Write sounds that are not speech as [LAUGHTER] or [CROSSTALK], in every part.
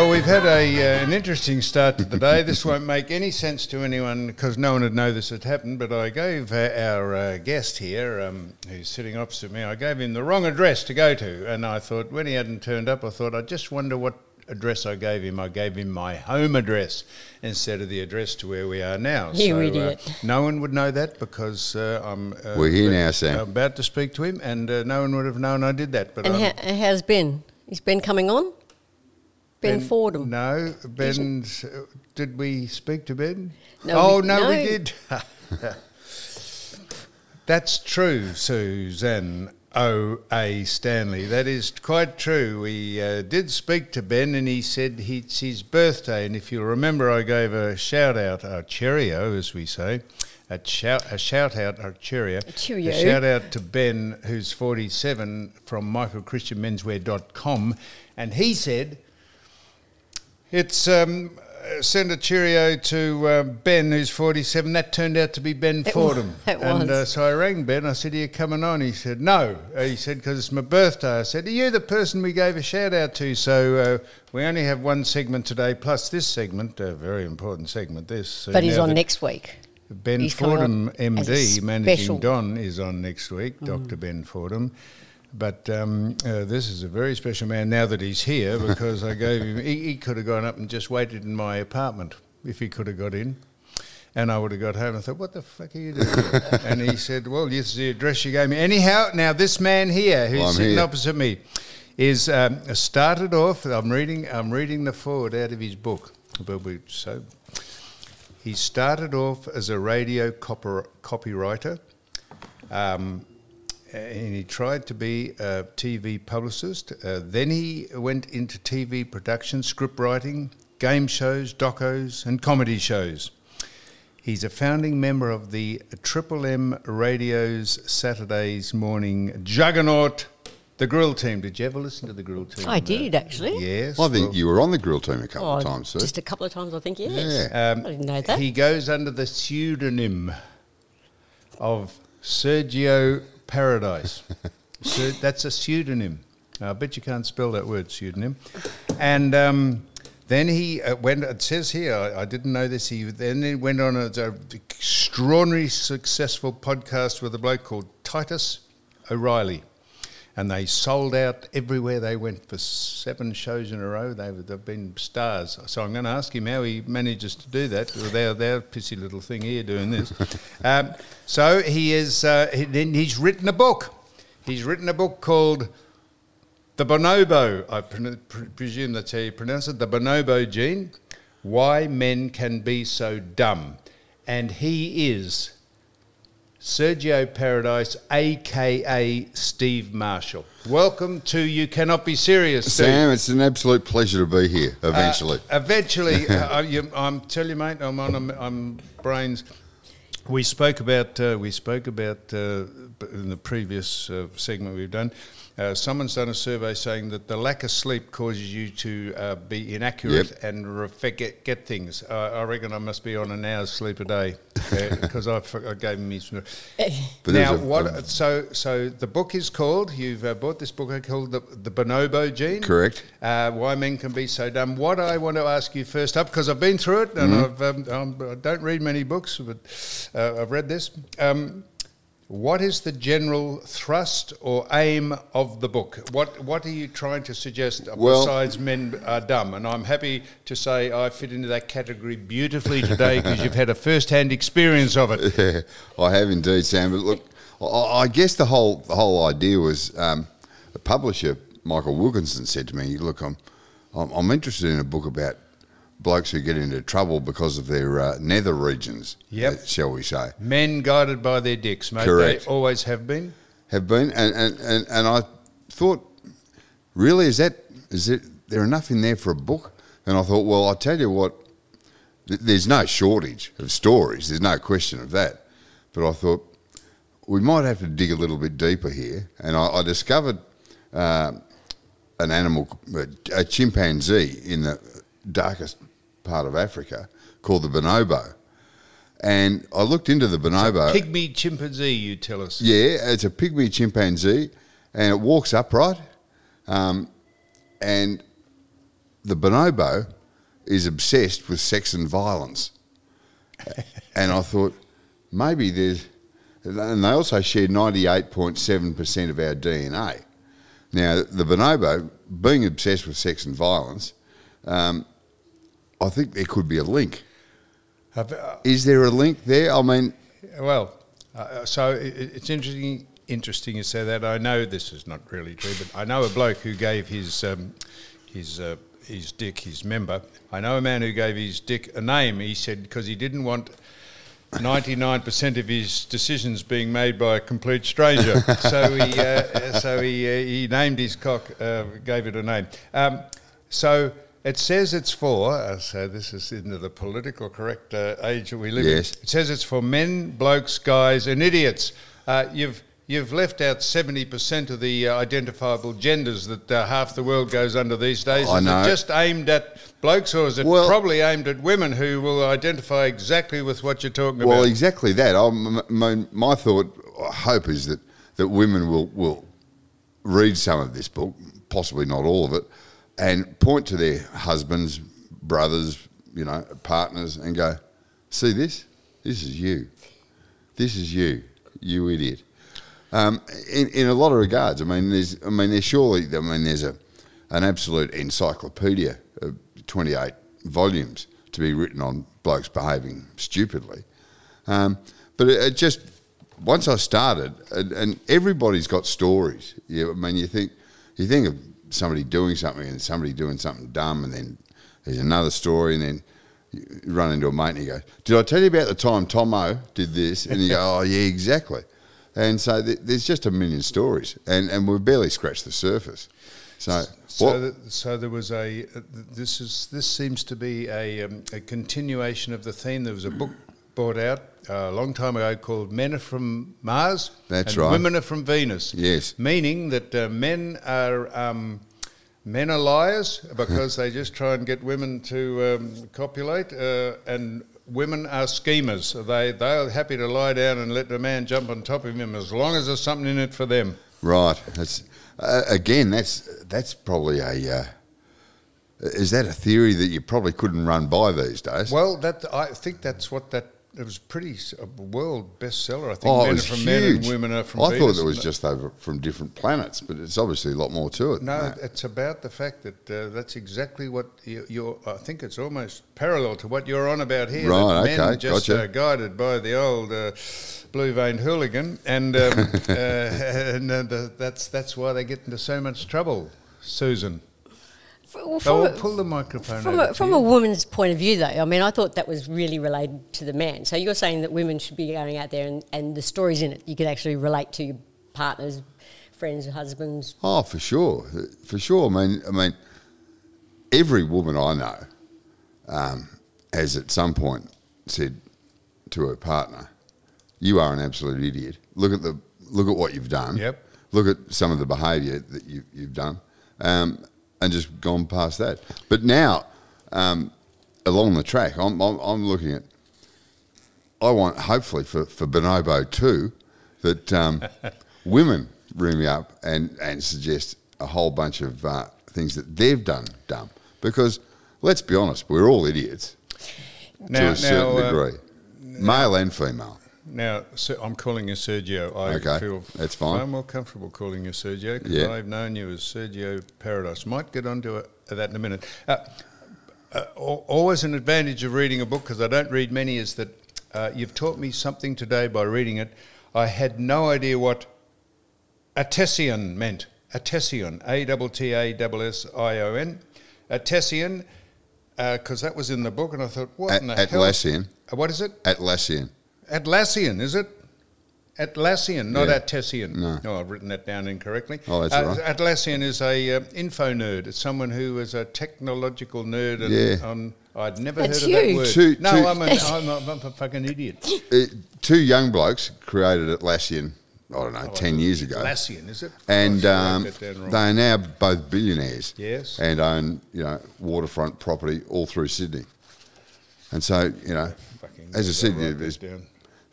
Well, we've had a, uh, an interesting start to the day. [LAUGHS] This won't make any sense to anyone because no one would know this had happened. But I gave uh, our uh, guest here, um, who's sitting opposite me, I gave him the wrong address to go to. And I thought, when he hadn't turned up, I thought, I just wonder what address I gave him. I gave him my home address instead of the address to where we are now. You so, idiot. Uh, no one would know that because uh, I'm. Uh, We're here about- now, Sam. About to speak to him, and uh, no one would have known I did that. But And I'm- ha- how's Ben? Is Ben coming on? Ben, Fordham. No, Ben. Did we speak to Ben? No, oh we- no, we did. [LAUGHS] That's true, Suzanne O. A. Stanley. That is quite true. We uh, did speak to Ben, and he said it's his birthday. And if you'll remember, I gave a shout out, a cheerio, as we say. A shout, a shout out, a cheerio. a cheerio. A shout out to Ben, who's 47, from michaelchristianmenswear.com. And he said, it's um, uh, send a cheerio to uh, Ben, who's 47. That turned out to be Ben It Fordham. wa- [LAUGHS] it and Uh, was. so I rang Ben. I said, Are you coming on? He said, No. Uh, he said, Because it's my birthday. I said, Are you the person we gave a shout out to? So uh, we only have one segment today, plus this segment, a very important segment. This. So but he's on next week. Ben he's Fordham, on as a MD, managing Mm. Don, is on next week, Dr. Ben Fordham. But um, uh, this is a very special man now that he's here because I gave him, he, he could have gone up and just waited in my apartment if he could have got in. And I would have got home and thought, what the fuck are you doing? [LAUGHS] and he said, well, this is the address you gave me. Anyhow, now this man here who's Well, sitting here. opposite me is um, started off, I'm reading, I'm reading the forward out of his book. So he started off as a radio copy, copywriter, um, and he tried to be a TV publicist. Uh, then he went into TV production, script writing, game shows, docos, and comedy shows. He's a founding member of the Triple M Radio's Saturdays morning juggernaut, the Grill Team. Did you ever listen to the Grill Team? I did, actually. Yes. I think well- you were on the grill team a couple Oh, of times, sir. Just a couple of times, I think, yes. Yeah. Um, I didn't know that. He goes under the pseudonym of Sergio Paradise. [LAUGHS] so that's a pseudonym. I bet you can't spell that word, pseudonym. And um, then he uh, went, it says here, I, I didn't know this, he then he went on an extraordinary successful podcast with a bloke called Titus O'Reilly. And they sold out everywhere they went for seven shows in a row. They've, they've been stars. So I'm going to ask him how he manages to do that. With their, their pissy little thing here doing this. [LAUGHS] um, so he is. Uh, he, then he's written a book. He's written a book called the bonobo, I pre- pre- presume that's how you pronounce it, the bonobo gene, why men can be so dumb. And he is Sergio Paradise, aka Steve Marshall. Welcome to You Cannot Be Serious, Steve. Sam, it's an absolute pleasure to be here. Eventually, Uh, eventually, [LAUGHS] uh, I- you, I'm tell you, mate. I'm on. I'm, I'm brains. We spoke about. Uh, we spoke about uh, in the previous uh, segment we've done. Uh, someone's done a survey saying that the lack of sleep causes you to uh, be inaccurate Yep. and re- forget get things. Uh, I reckon I must be on an hour's sleep a day [LAUGHS] because I, I gave him his. Now, a- what? a- so, so the book is called. You've uh, bought this book called the, the Bonobo Gene. Correct. Uh, why men can be so dumb. What I want to ask you first up, because I've been through it and I've, um, um, I don't read many books, but uh, I've read this. Um, what is the general thrust or aim of the book? What What are you trying to suggest Well- besides men are dumb? And I'm happy to say I fit into that category beautifully today [LAUGHS] because you've had a first-hand experience of it. Yeah, I have indeed, Sam. But look, I, I guess the whole the whole idea was um, the publisher Michael Wilkinson said to me, "Look, I'm I'm, I'm interested in a book about blokes who get into trouble because of their uh, nether regions, Yep. uh, shall we say." Men guided by their dicks, mate. Correct. They always have been. have been, and, and, and, and I thought, really, is that is it there enough in there for a book? And I thought, well, I tell you what, th- there's no shortage of stories. There's no question of that. But I thought we might have to dig a little bit deeper here, and I, I discovered uh, an animal, a chimpanzee in the darkest part of Africa called the bonobo. And I looked into the bonobo. Pygmy chimpanzee, you tell us. Yeah, it's a pygmy chimpanzee, and it walks upright. Um, and the bonobo is obsessed with sex and violence. [LAUGHS] and I thought maybe there's, and they also share 98.7% of our DNA. Now, the bonobo, being obsessed with sex and violence, um, I think there could be a link. Have- uh, Is there a link there? I mean, Well, uh, so it, it's interesting. Interesting you say that. I know this is not really true, but I know a bloke who gave his um, his uh, his dick his member. I know a man who gave his dick a name. He said because he didn't want. 99% of his decisions being made by a complete stranger. [LAUGHS] so he, uh, so he, uh, he named his cock, uh, gave it a name. Um, so it says it's for, uh, so this is into the political correct uh, age that we live Yes. in. It says it's for men, blokes, guys, and idiots. Uh, you've you've left out seventy percent of the uh, identifiable genders that uh, half the world goes under these days. I is know. it just aimed at blokes, or is it Well- probably aimed at women who will identify exactly with what you're talking Well, about? Well, exactly that. I'm, my, my thought, I hope, is that, that women will, will read some of this book, possibly not all of it, and point to their husbands, brothers, you know, partners, and go, "See this? This is you. This is you. You idiot." Um, in, in a lot of regards, I mean, there's, I mean, there's surely, I mean, there's a, an absolute encyclopedia of 28 volumes to be written on blokes behaving stupidly. Um, but it, it just, once I started, and, and everybody's got stories. Yeah, I mean, you think, you think of somebody doing something and somebody doing something dumb, and then there's another story, and then you run into a mate and you go, "Did I tell you about the time Tomo did this?" And you go, "Oh yeah, exactly." And so th- there's just a million stories, and, and we've barely scratched the surface. So, So, th- so there was a. Uh, this is this seems to be a, um, a continuation of the theme. There was a book brought out uh, a long time ago called "Men Are from Mars." That's and right. Women are from Venus. Yes. meaning that uh, men are. Um, Men are liars [LAUGHS] because they just try and get women to um, copulate, uh, and women are schemers. They they are happy to lie down and let the man jump on top of him as long as there's something in it for them. Right. That's uh, again. That's that's probably a. Uh, is that a theory that you probably couldn't run by these days? Well, that I think that's what that it was pretty a world bestseller. I think oh, men are from huge. men and women are from I Venus. thought it was just over from different planets, but it's obviously a lot more to it. no, it's about the fact that uh, that's exactly what you, you're. I think it's almost parallel to what you're on about here. Right, men okay, just gotcha. uh, guided by the old uh, blue-veined hooligan, and um, [LAUGHS] uh, [LAUGHS] and uh, the, that's that's why they get into so much trouble, Susan. Well, Oh, a- pull the microphone From, over a, from a woman's point of view, though, I mean, I thought that was really related to the man. So you're saying that women should be going out there and, and the stories in it you could actually relate to your partners, friends, husbands. Oh, for sure, for sure. I mean, I mean, every woman I know um, has at some point said to her partner, "You are an absolute idiot. Look at the look at what you've done. Yep. Look at some of the behaviour that you, you've done, um, and just gone past that. But now, um, along the track, I'm, I'm, I'm looking at. I want hopefully for for Bonobo too that um, [LAUGHS] women ring me up and and suggest a whole bunch of uh, things that they've done dumb because let's be honest, we're all idiots to Now- a certain now, uh, degree, male and female. Now, so I'm calling you Sergio. I Okay, feel that's fine. far more comfortable calling you Sergio because Yeah. I've known you as Sergio Paradise. Might get onto uh that in a minute. Uh, uh, always an advantage of reading a book because I don't read many is that uh, you've taught me something today by reading it. I had no idea what Atessian meant. Atessian, A T T A S S I O N. Atessian, because that was in the book, and I thought, what At- in the hell? Atlassian. Uh, What is it? Atlassian. Atlassian, is it? Atlassian, not Yeah. Atessian. No. Oh, I've written that down incorrectly. Oh, that's uh, all right. Atlassian is a uh, info nerd. It's someone who is a technological nerd. And Yeah. on, I'd never That's heard of that word. Two- no, two- I'm, a, [LAUGHS] I'm, a, I'm a fucking idiot. Uh, two young blokes created Atlassian I don't know, 10 years ago. Atlassian, is it? And Oh, um, wrote that down wrong. they are now both billionaires. Yes. And own, you know, waterfront property all through Sydney. And so, you know, Fucking as I said,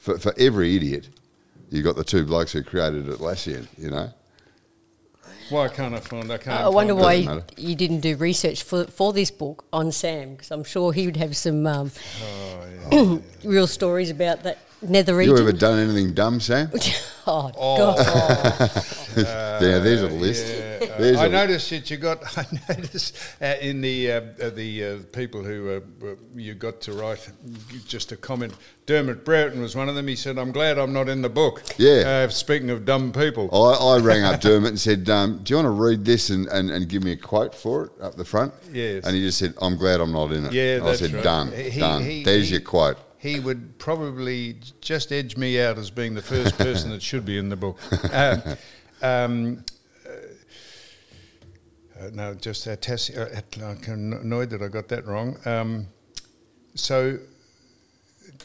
for, for every idiot, you've got the two blokes who created Atlassian, you know. Why can't I find? I can't. I wonder find why you, you didn't do research for, for this book on Sam, because I'm sure he would have some um, Oh, [COUGHS] real stories about that nether region. You region. ever done anything dumb, Sam? [LAUGHS] oh, God. [LAUGHS] yeah, there's a list. Yeah, uh, There's I a- noticed that you got. [LAUGHS] I noticed uh, in the uh, uh, the uh, people who uh, uh, you got to write just a comment. Dermot Brereton was one of them. He said, "I'm glad I'm not in the book." Yeah. Uh, speaking of dumb people, I, I rang up Dermot and said, um, "Do you want to read this and, and, and give me a quote for it up the front?" Yes. And he just said, "I'm glad I'm not in it." Yeah, And that's I said, right. "Done, He- done. he- There's he- your quote." He would probably just edge me out as being the first [LAUGHS] person that should be in the book. Um, [LAUGHS] um, uh, no, just uh, Tassi- uh, I'm annoyed that I got that wrong. Um, so,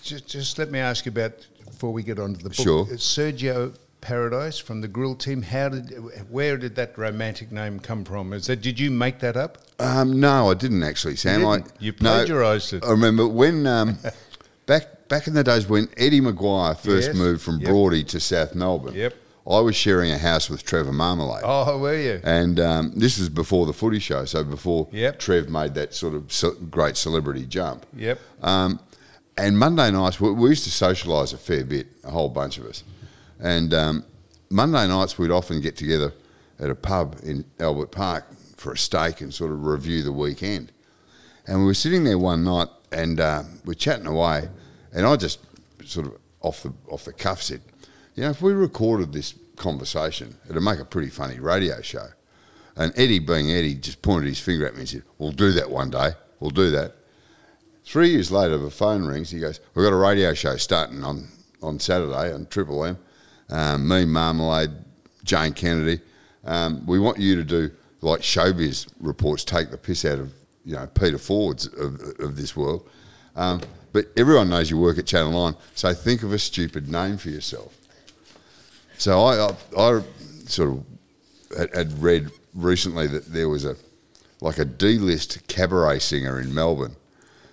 just, just let me ask you about before we get on to the book. Sure. Uh, Sergio Paradise from the Grill Team. How did, where did that romantic name come from? Is that did you make that up? Um, no, I didn't actually, Sam. didn't? I, You no, plagiarised it. I remember when um, [LAUGHS] back back in the days when Eddie McGuire first Yes. moved from Yep. Broady to South Melbourne. Yep. I was sharing a house with Trevor Marmalade. Oh, were you? And um, this was before the footy show, so before Yep. Trev made that sort of ce- great celebrity jump. Yep. Um, and Monday nights, we, we used to socialise a fair bit, a whole bunch of us. And um, Monday nights, we'd often get together at a pub in Albert Park for a steak and sort of review the weekend. And we were sitting there one night and uh, we're chatting away, and I just sort of off the off the cuff said, "You know, if we recorded this conversation, it'd make a pretty funny radio show." And Eddie, being Eddie, just pointed his finger at me and said, "We'll do that one day. We'll do that." Three years later, the phone rings. He goes, "We've got a radio show starting on on Saturday on Triple M. Um, me, Marmalade, Jane Kennedy. Um, we want you to do like showbiz reports, take the piss out of you know Peter Fords of, of this world. Um, but everyone knows you work at Channel Nine, so think of a stupid name for yourself." So I, I, I sort of had, had read recently that there was a like a D-list cabaret singer in Melbourne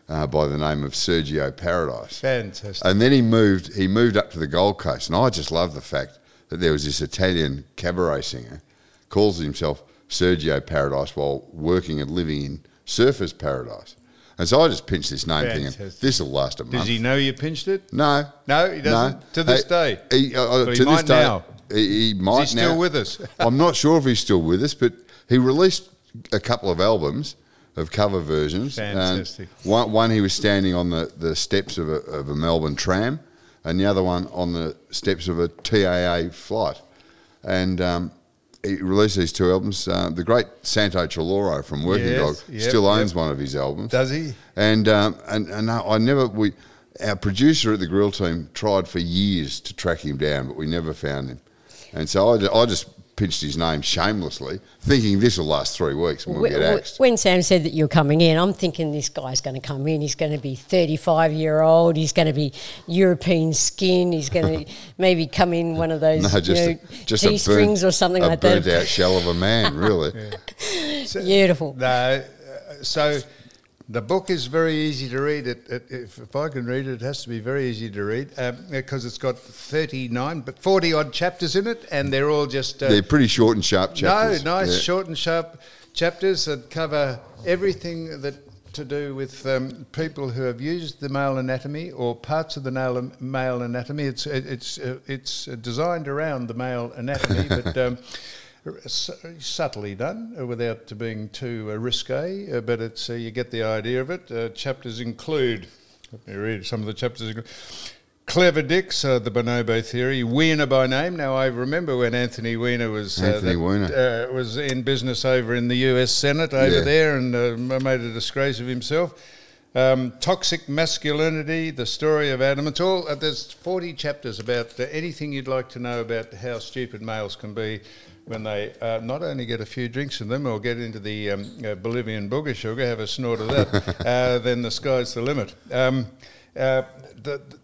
uh, by the name of Sergio Paradise. Fantastic. And then he moved. He moved up to the Gold Coast, and I just love the fact that there was this Italian cabaret singer calls himself Sergio Paradise while working and living in Surfers Paradise. And so I just pinched this name, thinking Fantastic. this will last a month. Does he know you pinched it? No, No, he doesn't? To this day? He, uh, uh, to this might day, now. He, he might Is he still now. with us? [LAUGHS] I'm not sure if he's still with us, but he released a couple of albums of cover versions. and Fantastic. one, one he was standing on the, the steps of a, of a Melbourne tram, and the other one on the steps of a TAA flight. And um, he released these two albums. Uh, the great Santo Cilauro from Working Yes, Dog yep, still owns yep. one of his albums. Does he? And um, and and I never we our producer at the grill team tried for years to track him down, but we never found him. And so I, I just pinched his name shamelessly, thinking this will last three weeks and we'll Wh- get axed. When Sam said that you're coming in, I'm thinking this guy's going to come in. He's going to be 35 year old. He's going to be European skin. He's going [LAUGHS] to maybe come in one of those No, just you know, a, just a G strings burnt- or something a like burnt that. out shell of a man, really. [LAUGHS] [LAUGHS] Beautiful. No. uh, So the book is very easy to read. It, it, if, if I can read it, it has to be very easy to read because it's got 39, but 40 odd chapters in it, and they're all just. Uh, They're pretty short and sharp chapters. No, nice, Yeah. short and sharp chapters that cover everything that to do with um, people who have used the male anatomy or parts of the male, male anatomy. It's it's uh, it's designed around the male anatomy, [LAUGHS] but. Um, Subtly done, uh, without being too uh, risque, uh, but it's uh, you get the idea of it. Uh, chapters include, let me read some of the chapters. Clever Dicks, uh, the bonobo theory. Weiner by name. Now I remember when Anthony Weiner was Anthony Weiner. uh, was in business over in the U.S. Senate over Yeah. there and uh, made a disgrace of himself. Um, toxic masculinity, the story of Adam. It's all. Uh, there's 40 chapters about uh, anything you'd like to know about how stupid males can be when they uh, not only get a few drinks in them or get into the um, uh, Bolivian booger sugar, have a snort of that, [LAUGHS] uh, then the sky's the limit. Um, uh, the, the-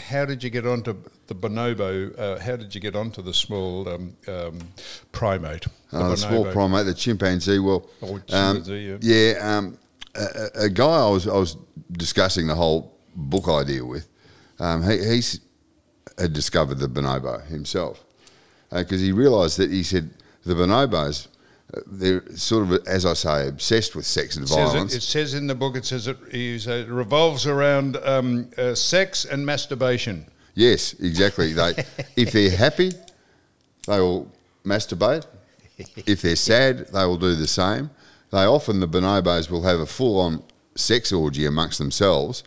how did you get onto the bonobo. Uh, how did you get onto the small um, um, primate? The Uh, the small primate, the chimpanzee. Well, Oh, um, chimpanzee, yeah. um, a, a- a guy I was I was discussing the whole book idea with. Um, he he's had discovered the bonobo himself because he realised that he said the bonobos. uh, They're sort of, as I say, obsessed with sex and It says, violence. it, it says in the book, it says it, it revolves around um, uh, sex and masturbation. Yes, exactly. They, if they're happy, they will masturbate. If they're sad, they will do the same. They often the bonobos will have a full-on sex orgy amongst themselves,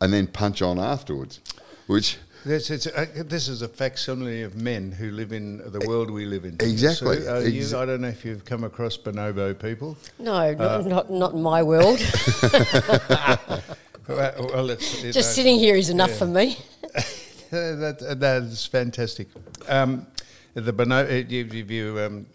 and then punch on afterwards, which This, it's, uh, this is a facsimile of men who live in the world we live in. Exactly. So, uh, Ex- you, I don't know if you've come across bonobo people. No, not, Uh, not, not in my world. [LAUGHS] [LAUGHS] Well, well, it's, it, Just uh, sitting here is enough for me. [LAUGHS] that, that is fantastic. Um, the bonobo, if you, if you um,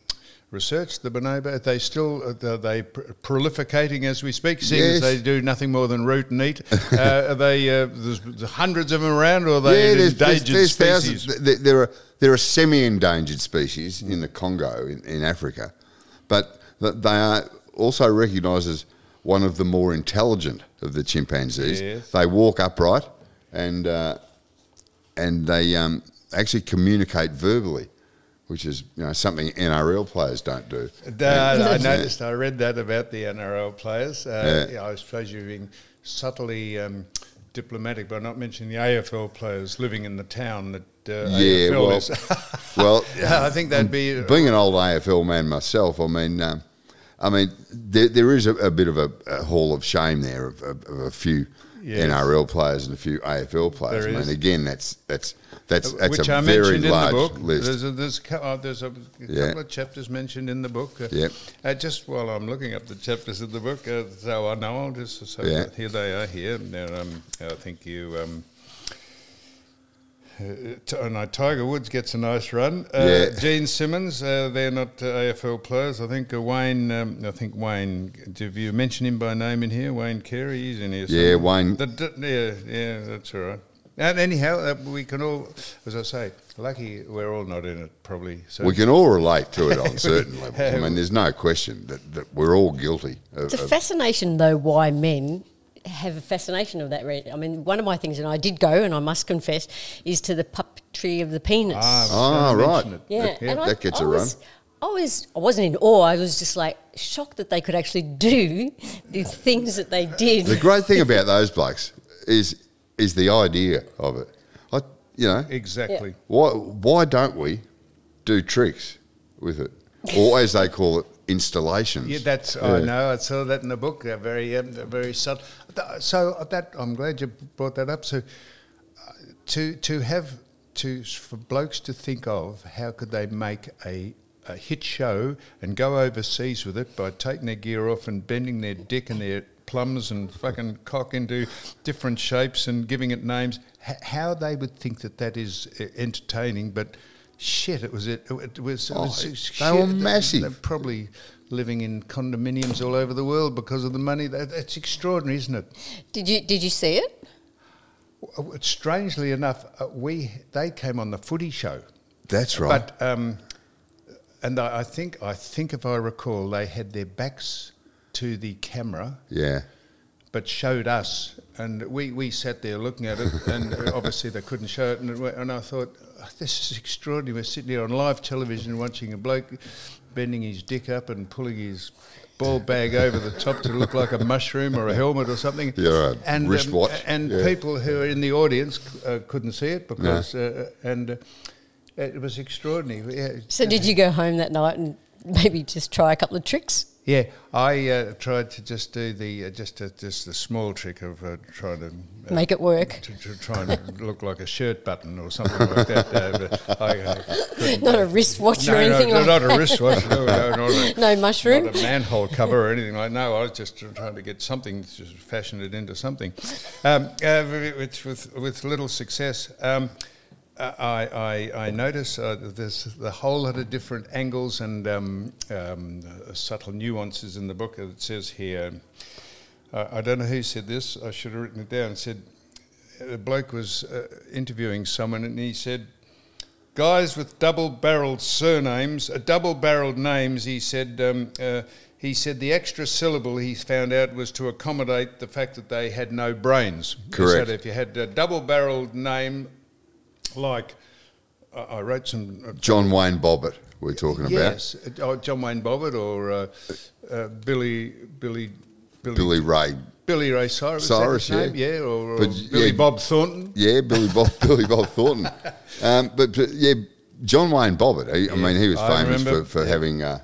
research the bonobo, are they still are they pr- prolificating as we speak? Seeing Yes. as they do nothing more than root and eat, uh, [LAUGHS] are they uh, there's, there's hundreds of them around, or are they yeah, there's, there's, endangered there's species? thousands. There, are there are semi-endangered species in the Congo in, in Africa, but they are also recognised as one of the more intelligent of the chimpanzees. Yes. They walk upright and uh, and they um, actually communicate verbally, which is you know something NRL players don't do. Uh, I noticed, I read that about the NRL players. Uh, Yeah. I suppose you're being subtly um, diplomatic by not mentioning the AFL players living in the town that uh, Yeah, AFL well, is. [LAUGHS] well, Yeah, I think that'd be. being an old AFL man myself, I mean, um, I mean, there, there is a, a bit of a, a hall of shame there of, of, of a few Yes. NRL players and a few AFL players. There I is. mean, again, that's that's that's that's which a I very mentioned in the large book. list. There's a, there's, a, uh, there's a Yeah. couple of chapters mentioned in the book. Uh, Yep. Uh, just while I'm looking up the chapters of the book, uh, so I know I'll just so Yeah. here they are here. Now, um, I think you. Um, uh, t- oh, no, Tiger Woods gets a nice run. Uh, Yeah. Gene Simmons, uh, they're not uh, AFL players. I think uh, Wayne. Um, I think Wayne. Did you mention him by name in here? Wayne Carey, he's in here. Yeah. Wayne- The, d- yeah, yeah, that's all right. And anyhow, uh, we can all, as I say, lucky we're all not in it, probably. So we can all relate to it on [LAUGHS] certain levels. I mean, there's no question that, that we're all guilty. Of, It's a fascination, though, why men have a fascination of that. Red. I mean, one of my things, and I did go, and I must confess, is to the puppetry of the penis. Ah, Ah, right. mention it. yeah, that- and I, that gets I a was, I was, I wasn't in awe. I was just like shocked that they could actually do the things that they did. the great thing about those blokes is is the idea of it. I, you know, Exactly. Why, why don't we do tricks with it? Or as they call it, installations. Yeah, that's I know. I saw that in the book. They're very, um, they're very subtle. So that I'm glad you brought that up. So uh, to to have to for blokes to think of how could they make a a hit show and go overseas with it by taking their gear off and bending their dick and their plums and fucking cock into different shapes and giving it names. H- how they would think that that is uh, entertaining, but. Shit! It was it. It was. It Oh, was they were massive. They're probably living in condominiums all over the world because of the money. That, that's extraordinary, isn't it? Did you did you see it? Strangely enough, uh, we they came on the Footy Show, That's right. but um, and I, I think I think if I recall, they had their backs to the camera, yeah. but showed us, and we, we sat there looking at it, and obviously they couldn't show it, and, it and I thought, "Oh, this is extraordinary. We're sitting here on live television watching a bloke bending his dick up and pulling his ball bag over the top to look like a mushroom or a helmet or something. Yeah, right. And, Wristwatch. and Yeah. people who are in the audience uh, couldn't see it because, uh, and uh, it was extraordinary. Yeah, So did you go home that night and maybe just try a couple of tricks? Yeah, I uh, tried to just do the uh, just a, just the small trick of uh, trying to uh, Make it work. to, to try and [LAUGHS] look like a shirt button or something like that. Uh, I, uh, couldn't- a wristwatch no, or anything no, like not that. a wristwatch. No, no, not a, [LAUGHS] No mushroom? not a manhole cover or anything like. No, I was just trying to get something, just fashion it into something, um, uh, which with with little success. Um, I, I, I notice uh, there's a whole lot of different angles and um, um, uh, subtle nuances in the book. It says here, uh, I don't know who said this, I should have written it down. It said, the bloke was uh, interviewing someone, and he said, "Guys with double-barreled surnames, uh, double-barreled names," he said. Um, uh, he said the extra syllable he found out was to accommodate the fact that they had no brains. He Correct. said if you had a double-barreled name, like I wrote some uh, John Wayne Bobbitt, we're talking about. Yes, uh, oh, John Wayne Bobbitt or uh, uh, Billy Billy about. Billy Ray. Billy Ray Cyrus. Cyrus, yeah. yeah, or, or But, Billy yeah. Bob Thornton. Yeah, Billy Bob, [LAUGHS] Billy Bob Thornton. Um, but, but yeah, John Wayne Bobbitt. He, I mean, he was famous for, for yeah. having uh,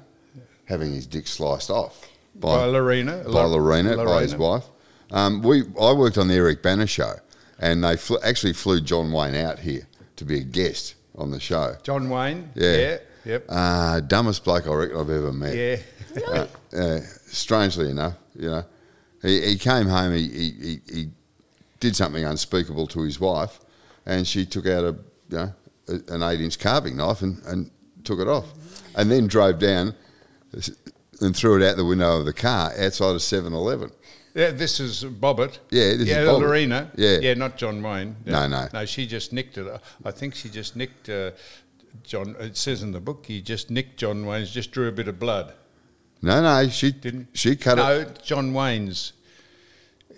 having his dick sliced off By Lorena. by Lo- Lorena, by his wife. Um, we I worked on the Eric Bana show, and they fl- actually flew John Wayne out here to be a guest on the show. John Wayne. Yeah. Yeah. Yep. Uh, dumbest bloke I reckon I've ever met. yeah. Uh, uh, strangely enough, you know, he, he came home. He, he, he, he did something unspeakable to his wife, and she took out a you know a, an eight inch carving knife and, and took it off, and then drove down and threw it out the window of the car outside of 7-Eleven. Yeah, this is Bobbitt. Yeah, this is yeah, Bobbitt. Lorena. Yeah. yeah, not John Wayne. No, no. no. She just nicked it. I think she just nicked uh, John. It says in the book he just nicked John Wayne's. Just drew a bit of blood. No, no, she Didn't she cut no, it. No, John Wayne's.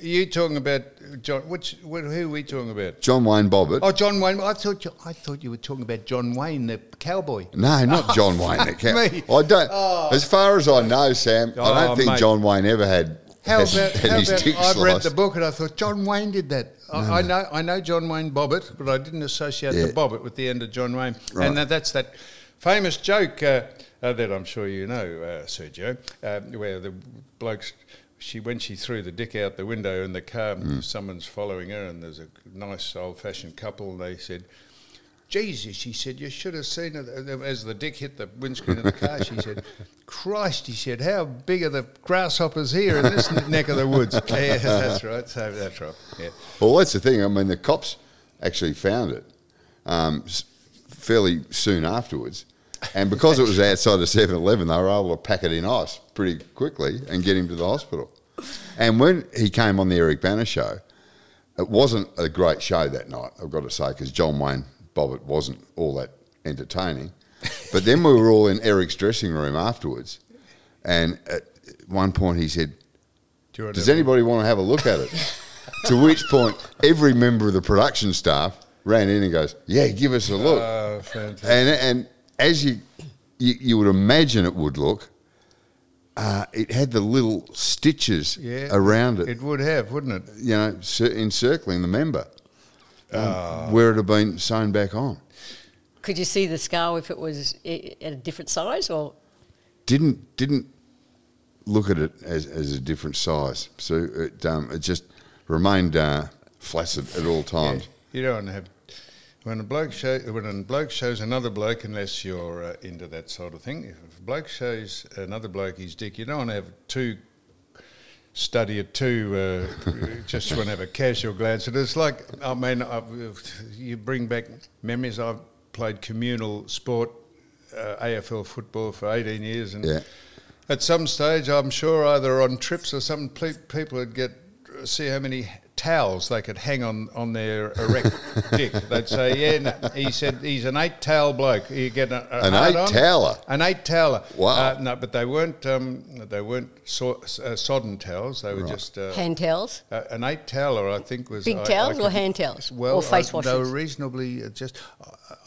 Are you talking about John? Which? Wh- who are we talking about? John Wayne Bobbitt. Oh, John Wayne. I thought you, I thought you were talking about John Wayne, the cowboy. No, not [LAUGHS] John Wayne. The cow. me. I don't. As far as I know, Sam, I Oh, don't think mate. John Wayne ever had. How about? How about I've read the book and I thought John Wayne did that. I, I know. I know John Wayne Bobbitt, but I didn't associate Yeah. the Bobbitt with the end of John Wayne. Right. And that, that's that famous joke uh, uh, that I'm sure you know, uh, Sergio, uh, where the blokes. She when she threw the dick out the window in the car, Mm. someone's following her, and there's a nice old-fashioned couple. And they said, Jesus, she said, you should have seen it as the dick hit the windscreen of the car. She said, [LAUGHS] Christ, he said, how big are the grasshoppers here in this neck of the woods? [LAUGHS] Yeah, [LAUGHS] that's right. So that's right. Yeah. Well, that's the thing. I mean, the cops actually found it um, fairly soon afterwards. And because it was outside of 7 Eleven, they were able to pack it in ice pretty quickly and get him to the hospital. And when he came on the Eric Bana show, it wasn't a great show that night, I've got to say, because John Wayne Bobbitt wasn't all that entertaining. But then we were all in Eric's dressing room afterwards. And at one point he said, Do does anybody want to have a look at it? [LAUGHS] to which point, every member of the production staff ran in and goes, "Yeah, give us a look." Oh, fantastic. and and as you, you you would imagine it would look, uh, it had the little stitches yeah, around it, It would have, wouldn't it? you know, encircling the member, um, Ah. where it had been sewn back on. Could you see the scar if it was at a different size or? Didn't didn't look at it as, as a different size, so it um, it just remained uh, flaccid at all times. You don't have when a bloke show when a bloke shows another bloke, unless you're uh, into that sort of thing. If a bloke shows another bloke his dick, you don't want to have two study it too. Uh, just want to have a casual glance And. It's like I mean, i you bring back memories. I've played communal sport, uh, AFL football for 18 years, and Yeah. at some stage, I'm sure either on trips or some ple- people would get see how many towels they could hang on, on their erect [LAUGHS] dick. They'd say, "Yeah, no, he said he's an eight towel bloke. You get a, a An eight on? toweler? An eight toweler. Wow. Uh, no, but they weren't. Um, they weren't so, uh, sodden towels. They were just uh, Hand towels? uh, an eight toweler, I think, was Big I- towels I or hand towels? Well, Or face I- They were washes? reasonably uh, just.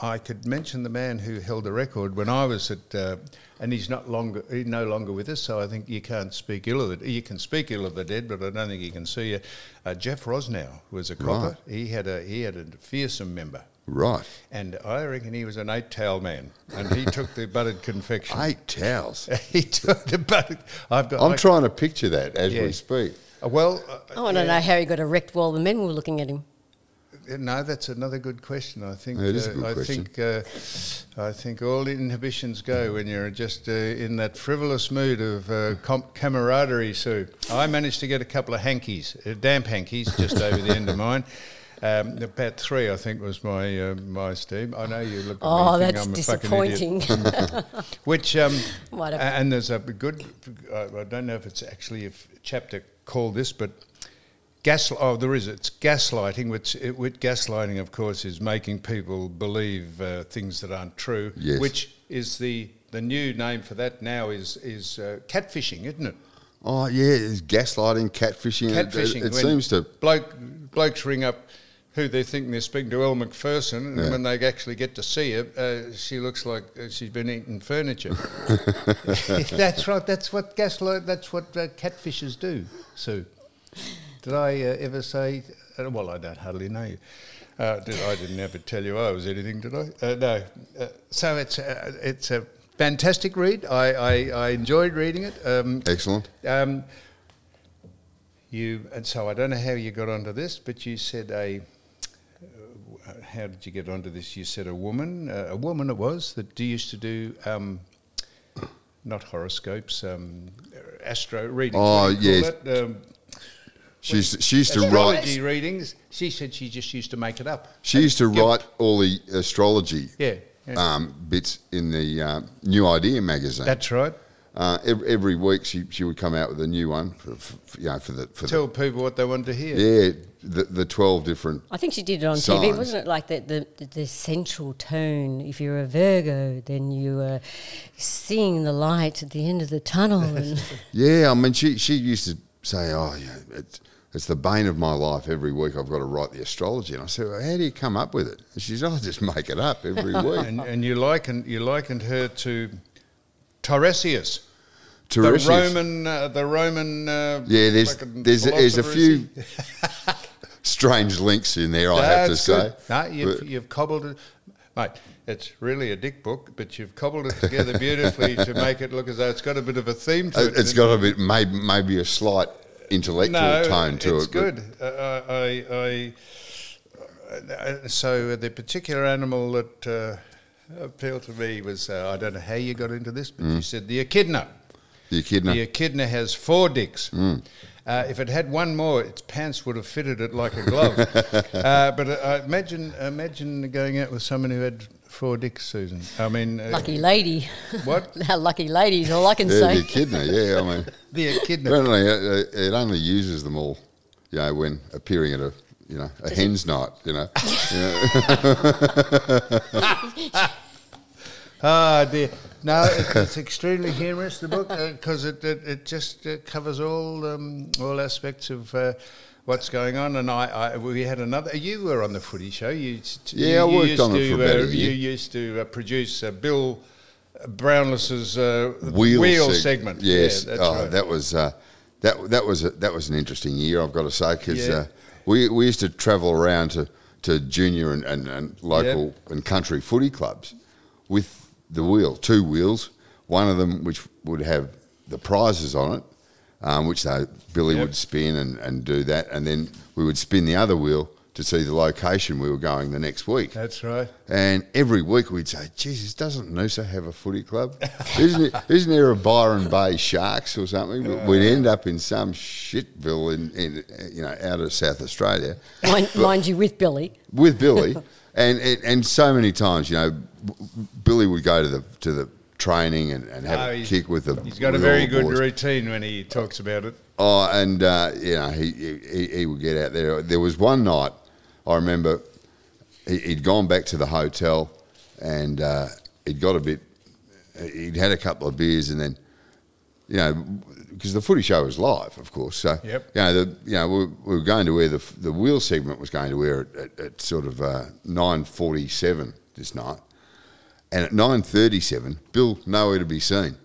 I- I could mention the man who held the record when I was at, uh, and he's not longer. He's no longer with us, so I think you can't speak ill of the. You can speak ill of the dead, but I don't think you can see you. Uh, Jeff Rosnow was a copper. He had a he had a fearsome member. Right, And I reckon he was an eight towel man, and he took the buttered confection. eight towels. [LAUGHS] he took the buttered. I've got. I'm I- trying to picture that as Yeah. we speak. Uh, Well, uh, I want to know how he got erect while the men were looking at him. No, that's another good question. I think It is a uh, good I question. think uh, I think all inhibitions go when you're just uh, in that frivolous mood of uh, com- camaraderie. Sue, I managed to get a couple of hankies, uh, damp hankies, just over the end of mine. Um, about three, I think, was my uh, my steam. I know you look. At Oh, me that's I'm a fucking idiot. disappointing. [LAUGHS] Which um, and there's a good. I don't know if it's actually a f- chapter called this, but gas. Oh, there is. It's gaslighting, which it, with gaslighting, of course, is making people believe uh, things that aren't true. Yes. Which is the the new name for that now is is uh, catfishing, isn't it? Oh yeah, it's gaslighting, catfishing. It- Catfishing. It, it when seems to. bloke blokes ring up. Who they think they're speaking to Elle Macpherson, and Yeah. when they actually get to see her, uh, she looks like uh, she's been eating furniture. [LAUGHS] [LAUGHS] that's right. That's what gaslight. That's what uh, catfishers do. Sue, did I uh, ever say? Uh, well, I don't hardly know you. Uh, did, I didn't ever tell you I was anything, did I? Uh, no. Uh, so it's uh, it's a fantastic read. I, I, I enjoyed reading it. Um, Excellent. um, you and so I don't know how you got onto this, but you said a. Uh, how did you get onto this? You said a woman, uh, a woman it was that used to do um, not horoscopes, um, astro readings. Oh, what do you call yes. that? Um, She used to, she to write. astrology readings. She said she just used to make it up. She used to Yeah. write all the astrology Yeah, yeah. um, bits in the uh, New Idea magazine. That's right. uh, every, every week she, she would come out with a new one for, for you know for the for Tell people what they wanted to hear. yeah the, the twelve different I think she did it on Signs. TV, wasn't it? Like the, the, the, the central tone. If you're a Virgo, then you are seeing the light at the end of the tunnel. [LAUGHS] And yeah I mean she she used to say oh yeah it's it's the bane of my life every week I've got to write the astrology and I said well, how do you come up with it and she said I just make it up every [LAUGHS] week And, and you likened you likened her to Tiresias. Tiresias. The Roman, uh, the Roman. Uh, yeah there's there's there's a few [LAUGHS] [LAUGHS] strange links in there I have to say good. No, you've, But- you've cobbled it, mate. It's really a dick book, but you've cobbled it together beautifully to make it look as though it's got a bit of a theme to Uh, it. It's got a bit, maybe, maybe a slight intellectual no, tone to it's it. but- good. Uh, I, I, uh, so the particular animal that uh, appealed to me was uh, I don't know how you got into this, but Mm. you said the echidna. The echidna. The echidna has four dicks. Mm. Uh, if it had one more, its pants would have fitted it like a glove. [LAUGHS] uh, but uh, imagine, imagine going out with someone who had four dicks, Susan. I mean, uh, lucky lady. What? [LAUGHS] How lucky lady is all I can yeah, say. the echidna. Yeah, I mean, [LAUGHS] the echidna. apparently it, it only uses them all, you know, when appearing at a, you know, a hen's night. You know, [LAUGHS] Ah, dear. No, it, it's extremely humorous, the book, because it, it, it just uh, covers all um, all aspects of uh, what's going on. And I, I, we had another. You were on the footy show. You, used to- Yeah, I you, you worked on it for about a uh, year. You used to uh, produce uh, Bill Brownless's uh, wheel, seg- segment. Yes, yeah, that's oh, right. that was uh, that that was a, that was an interesting year. I've got to say because Yeah. uh, we we used to travel around to, to junior and, and, and local and country footy clubs with the wheel, two wheels. One of them which would have the prizes on it, um, which they, Billy Yep. would spin and, and do that, and then we would spin the other wheel to see the location we were going the next week. That's right. And every week we'd say, Jesus, doesn't Noosa have a footy club? isn't, it, [LAUGHS] isn't there a Byron Bay Sharks or something? We'd end up in some shitville in, in you know, out of South Australia Mind, mind you, with Billy. with Billy. [LAUGHS] and, and and so many times, you know, Billy would go to the to the training and, and have Oh, a kick with the He's got a very good boys. routine when he talks about it. Oh, and uh, you know he, he he would get out there. There was one night I remember he, he'd gone back to the hotel and uh, he'd got a bit. He'd had a couple of beers and then, you know, because the footy show was live, of course. So Yep. you know, the, you know, we, we were going to air the the wheel segment was going to air at, at, at sort of uh, nine forty seven this night, and at nine thirty seven, Bill nowhere to be seen.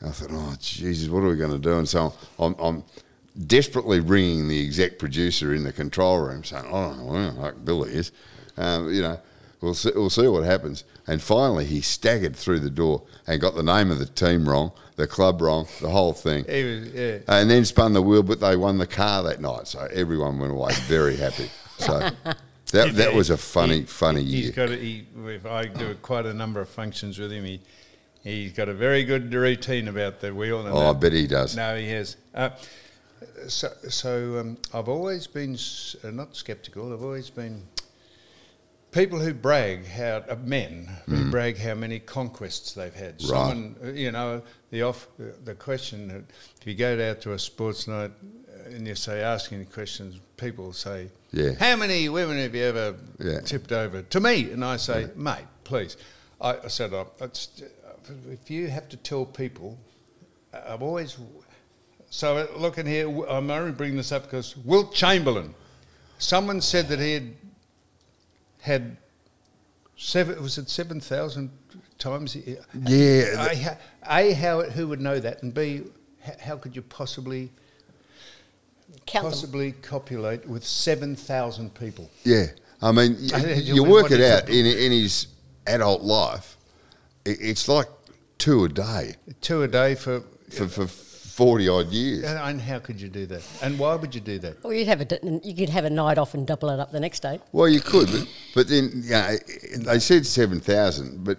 And I thought, oh Jesus, what are we going to do? And so I'm, I'm desperately ringing the exec producer in the control room, saying, oh, well, like Billy is, um, you know, we'll see, we'll see what happens. And finally, he staggered through the door and got the name of the team wrong, the club wrong, the whole thing. He was, yeah. And then spun the wheel, but they won the car that night, so everyone went away very happy. So [LAUGHS] that that was a funny, He- funny He's year. He's got a, he, if I do quite a number of functions with him. He he's got a very good routine about the wheel. And Oh, I bet he does. No, he has. Uh, so, so um, I've always been uh, not sceptical. I've always been people who brag how uh, men who brag how many conquests they've had. Mm. Right. Someone, uh, you know, the off the question: uh, if you go out to a sports night, uh, and you say asking questions, people say, Yeah. how many women have you ever Yeah. tipped over to me? And I say, mate, please. I, I said, "I- it's, if you have to tell people, I've always. So uh, looking here, I'm only bringing this up because Wilt Chamberlain, someone said that he had had seven. Was it seven thousand times? Yeah, A, how- a, how who would know that, and B, how could you possibly Count them. possibly copulate with seven thousand people? Yeah, I mean, [LAUGHS] y- I think you you- work it out it? in in his adult life. i- It's like two a day Two a day for. for, for forty odd years. And how could you do that? And why would you do that? Well, you'd have a d- you could have a night off and double it up the next day. Well, you could, but, but then yeah, they said seven thousand. But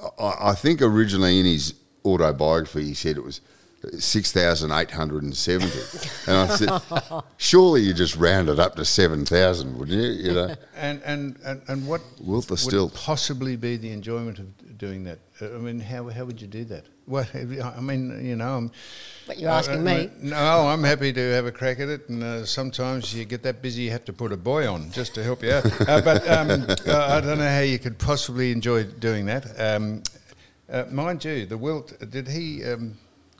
uh, I, I think originally in his autobiography he said it was six thousand eight hundred and seventy, and I said, surely you just round it up to seven thousand, wouldn't you? You know, And and, and, and what Wilt the would still. possibly be the enjoyment of doing that? Uh, I mean, how how would you do that? What I mean, you know, I'm. But you're asking I- I- me. No, I'm happy to have a crack at it, and uh, sometimes you get that busy, you have to put a boy on just to help you out. uh, but um, uh, I don't know how you could possibly enjoy doing that. Um, uh, mind you, the Wilt did he? Um,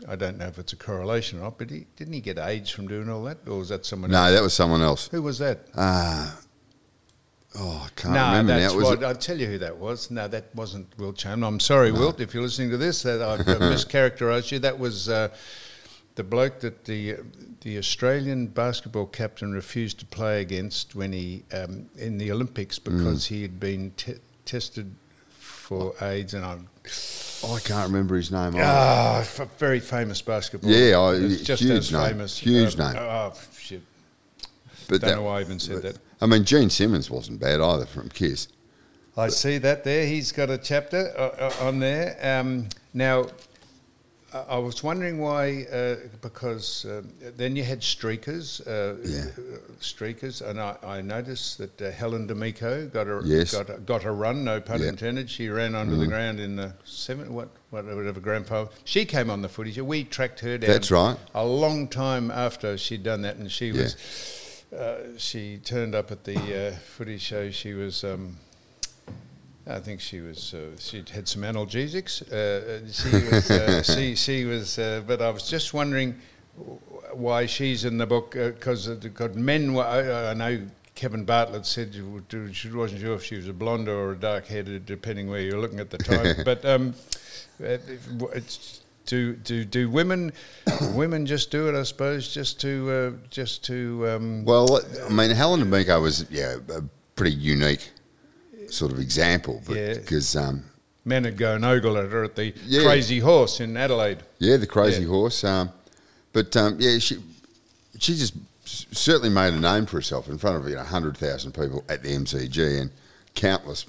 I don't know if it's a correlation or not, but he didn't he get AIDS from doing all that, or was that someone no, else? that was someone else. Who was that? Ah, oh, I can't No, remember that's now. Was what it- I'll tell you who that was. No, that wasn't Wilt Chamberlain. I'm sorry, Wilt, if you're listening to this, that I've uh, [LAUGHS] mischaracterised you. That was uh, the bloke that the the Australian basketball captain refused to play against when he um, in the Olympics Mm. because he had been te- tested for AIDS, and I'm oh, I can't remember his name. ah, f- very famous basketball. Yeah, I- just huge name, famous. huge Uh, name. Oh shit! but Don't know why I even said that. I mean, Gene Simmons wasn't bad either from Kiss. I see that there. He's got a chapter uh, uh, on there. Um, now, I- was wondering why, uh, because um, then you had streakers, uh, Yeah. streakers, and I, I noticed that uh, Helen D'Amico got a Yes. got a, got a run. No pun Yeah. intended. She ran onto the ground in the seven what whatever grandpa. She came on the footage. We tracked her down. That's right. A long time after she'd done that, and she Yeah. was. Uh, she turned up at the uh, footy show. She was. Um, I think she was. Uh, she had some analgesics. Uh, she was. Uh, [LAUGHS] she, she was. Uh, but I was just wondering why she's in the book because because men. Were, I, I know Kevin Bartlett said she wasn't sure if she was a blonde or a dark headed, depending where you're looking at the time. [LAUGHS] but um, it's. Do, do do women women just do it? I suppose just to uh, just to um, Well, I mean, Helen D'Amico was yeah a pretty unique sort of example, Yeah. because um, men would go and ogle at her at the Yeah. Crazy Horse in Adelaide. yeah, the crazy Yeah. horse. Um, but um, yeah, she she just certainly made a name for herself in front of you know hundred thousand people at the MCG and countless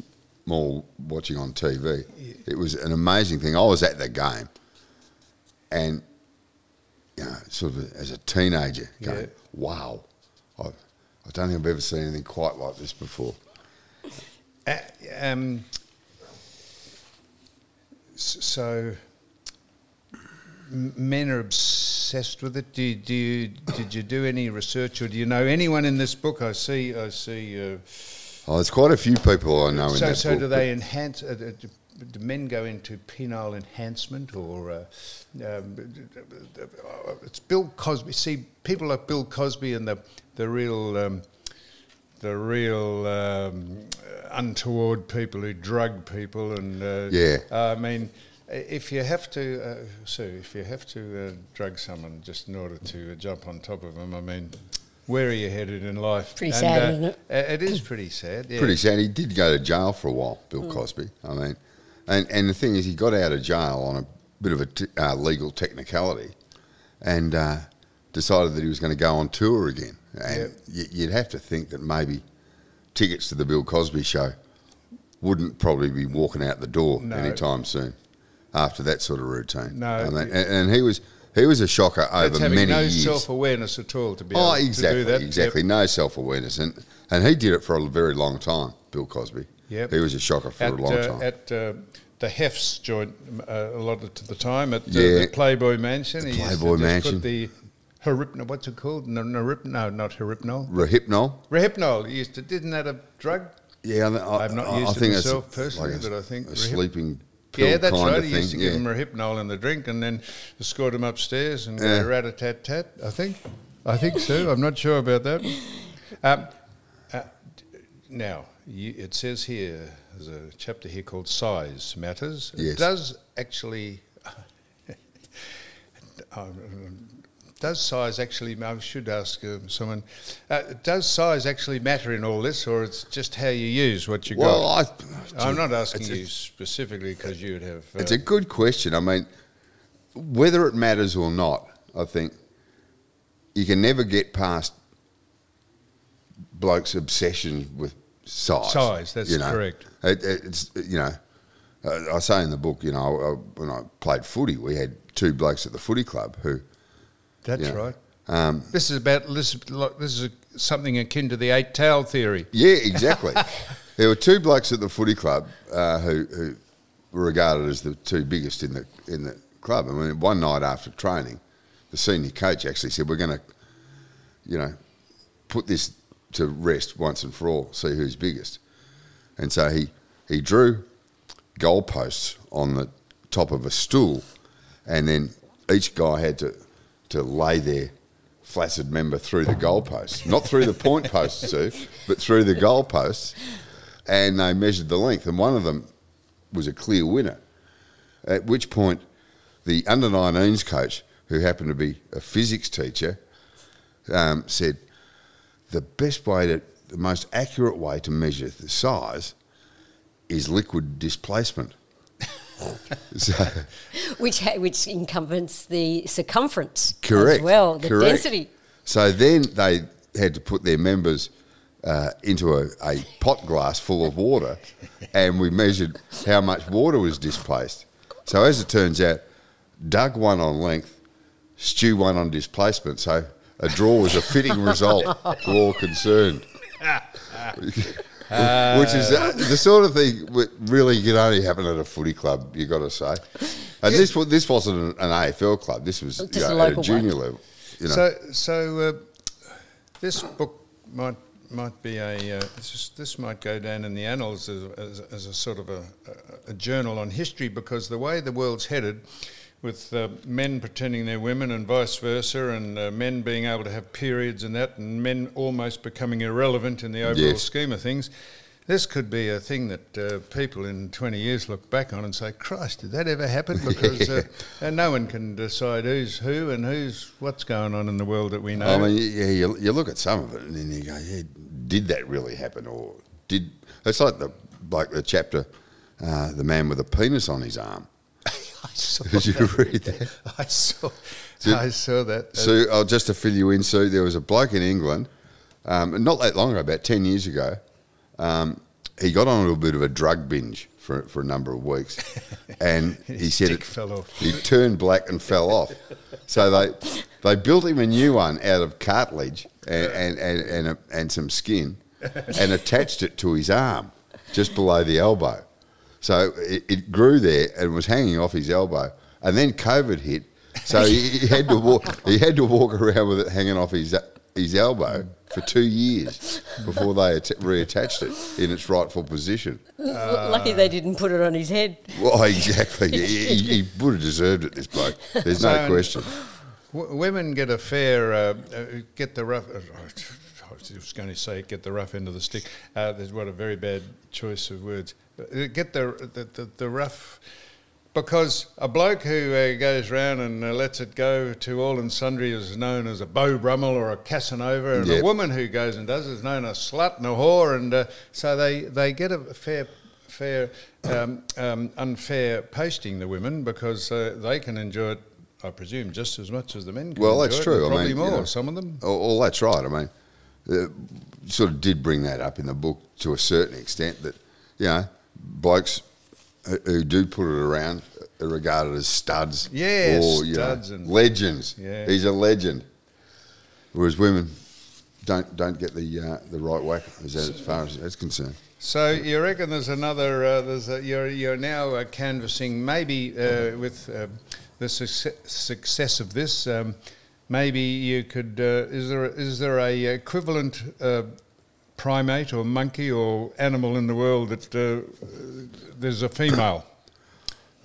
more watching on TV. It was an amazing thing. I was at the game, and you know, sort of as a teenager, going, Yeah. "Wow, I, I don't think I've ever seen anything quite like this before." Uh, um, so men are obsessed with it. Do you, do you, did you do any research, or do you know anyone in this book? I see. I see. Uh, Oh, there's quite a few people I know in so, that so book, do they enhance? Uh, do, do men go into penile enhancement, or uh, um, it's Bill Cosby? See, people like Bill Cosby and the the real. Um, the real um, untoward people who drug people and uh, Yeah. I mean, if you have to, uh, so if you have to uh, drug someone just in order to uh, jump on top of them, I mean, where are you headed in life? Pretty And, sad, uh, isn't it? It is pretty sad. Yeah. pretty sad. He did go to jail for a while, Bill Mm. Cosby. I mean, and and the thing is, he got out of jail on a bit of a t- uh, legal technicality, and uh, decided that he was going to go on tour again. And y- you'd have to think that maybe tickets to the Bill Cosby show wouldn't probably be walking out the door No. anytime soon after that sort of routine. No. And, and he was he was a shocker over many no years. self awareness at all to be Oh, able exactly, to do that. exactly. Yep. No self awareness, and and he did it for a very long time. Bill Cosby. Yep. he was a shocker for At, a long uh, time. at uh, the Hefts joint uh, a lot of the time at uh, Yeah. the Playboy Mansion. The he used to Playboy Mansion. The Hypno, what's it called? No, no, no not Hypnol. Rohypnol. Rohypnol. Used to, isn't that a drug? Yeah, I, I've not I- used I it think myself personally, like a, but I think a Rohyp- sleeping pill Yeah, that's right. He used to yeah. give him Rohypnol in the drink and then escort him upstairs and Yeah. go rat-a-tat-tat, I think. I think so. I'm not sure about that. Um, uh, now, you, it says here, there's a chapter here called Size Matters. Yes. It does actually... [LAUGHS] um, does size actually? I should ask um, someone. Uh, does size actually matter in all this, or it's just how you use what you Well, got? I, I'm not asking you specifically because you'd have. Uh, It's a good question. I mean, whether it matters or not, I think you can never get past blokes' obsession with size. Size, that's you know. correct. It, it's you know, I I say in the book, you know, I, when I played footy, we had two blokes at the footy club who, That's right. um, This is about this. is This is a, something akin to the eight towel theory. yeah, [LAUGHS] exactly. there were two blokes at the footy club uh, who, who were regarded as the two biggest in the in the club. I mean, one night after training, the senior coach actually said, "We're going to, you know, put this to rest once and for all. See who's biggest." And so he he drew goalposts on the top of a stool, and then each guy had to to lay their flaccid member through the goalposts, not through the point [LAUGHS] posts, Sue, but through the goalposts, and they measured the length, and one of them was a clear winner. At which point, the under 19s coach, who happened to be a physics teacher, um, said the best way to, the most accurate way to measure the size is liquid displacement. So, [LAUGHS] which ha- which encompasses the circumference correct. as well, the correct. density. So then they had to put their members uh, into a, a pot glass full of water, and we measured how much water was displaced. So as it turns out, Doug won on length, Stu won on displacement. So a draw was a fitting result to all concerned. [LAUGHS] Which is uh, the sort of thing that really can only happen at a footy club. you've got to say, and this this wasn't an, an AFL club. This was Just you a at a junior one. level. You know. So, so uh, this book might might be a uh, just, this might go down in the annals as, as, as a sort of a, a, a journal on history because the way the world's headed, with uh, men pretending they're women and vice versa, and uh, men being able to have periods and that, and men almost becoming irrelevant in the overall Yes. scheme of things. This could be a thing that uh, people in 20 years look back on and say, Christ, did that ever happen? [LAUGHS] Because uh, and no one can decide who's who and who's what's going on in the world that we know. I mean, yeah, you, you look at some of it and then you go, yeah, did that really happen? Or did. It's like the, like the chapter, uh, The Man with a Penis on His Arm. [LAUGHS] Saw Did you that. read [LAUGHS] that? I saw, Did- I saw that. Uh, So, oh, just to fill you in, Sue, there was a bloke in England, um, not that long ago, about 10 years ago. Um, he got on a little bit of a drug binge for, for a number of weeks. [LAUGHS] And he said it, fell off. he turned black and fell off. So they they built him a new one out of cartilage and, and, and, and, a, and some skin and attached it to his arm just below the elbow. So it, it grew there and was hanging off his elbow. And then COVID hit, so he, he had to walk. He had to walk around with it hanging off his his elbow for two years before they att- reattached it in its rightful position. Lucky they didn't put it on his head. Well, [LAUGHS] exactly. he, he, he would have deserved it. This bloke. There's no So- question. W- women get a fair, uh, uh, get the rough. Uh, I was going to say get the rough end of the stick. Uh, there's what a very bad choice of words. Uh, get the the, the, the rough. Because a bloke who uh, goes round and uh, lets it go to all and sundry is known as a Beau Brummel or a Casanova, and Yep. a woman who goes and does it is known as a slut and a whore, and uh, so they, they get a fair fair um, um, unfair posting the women because uh, they can enjoy it, I presume, just as much as the men can. Well, that's true. and I Probably mean, more. you know, some of them. Oh, well, that's right. I mean, uh, sort of did bring that up in the book to a certain extent that, you know, blokes who, who do put it around are regarded as studs. Yeah, or, you know, studs and- legends. Yeah. He's a legend. Whereas women don't don't get the uh, the right whack as, as far as that's concerned. So you reckon there's another? Uh, there's a, you're you're now uh, canvassing maybe uh, with uh, the success, success of this. Um, maybe you could. Uh, is there is there a equivalent uh, primate or monkey or animal in the world that uh, there's a female?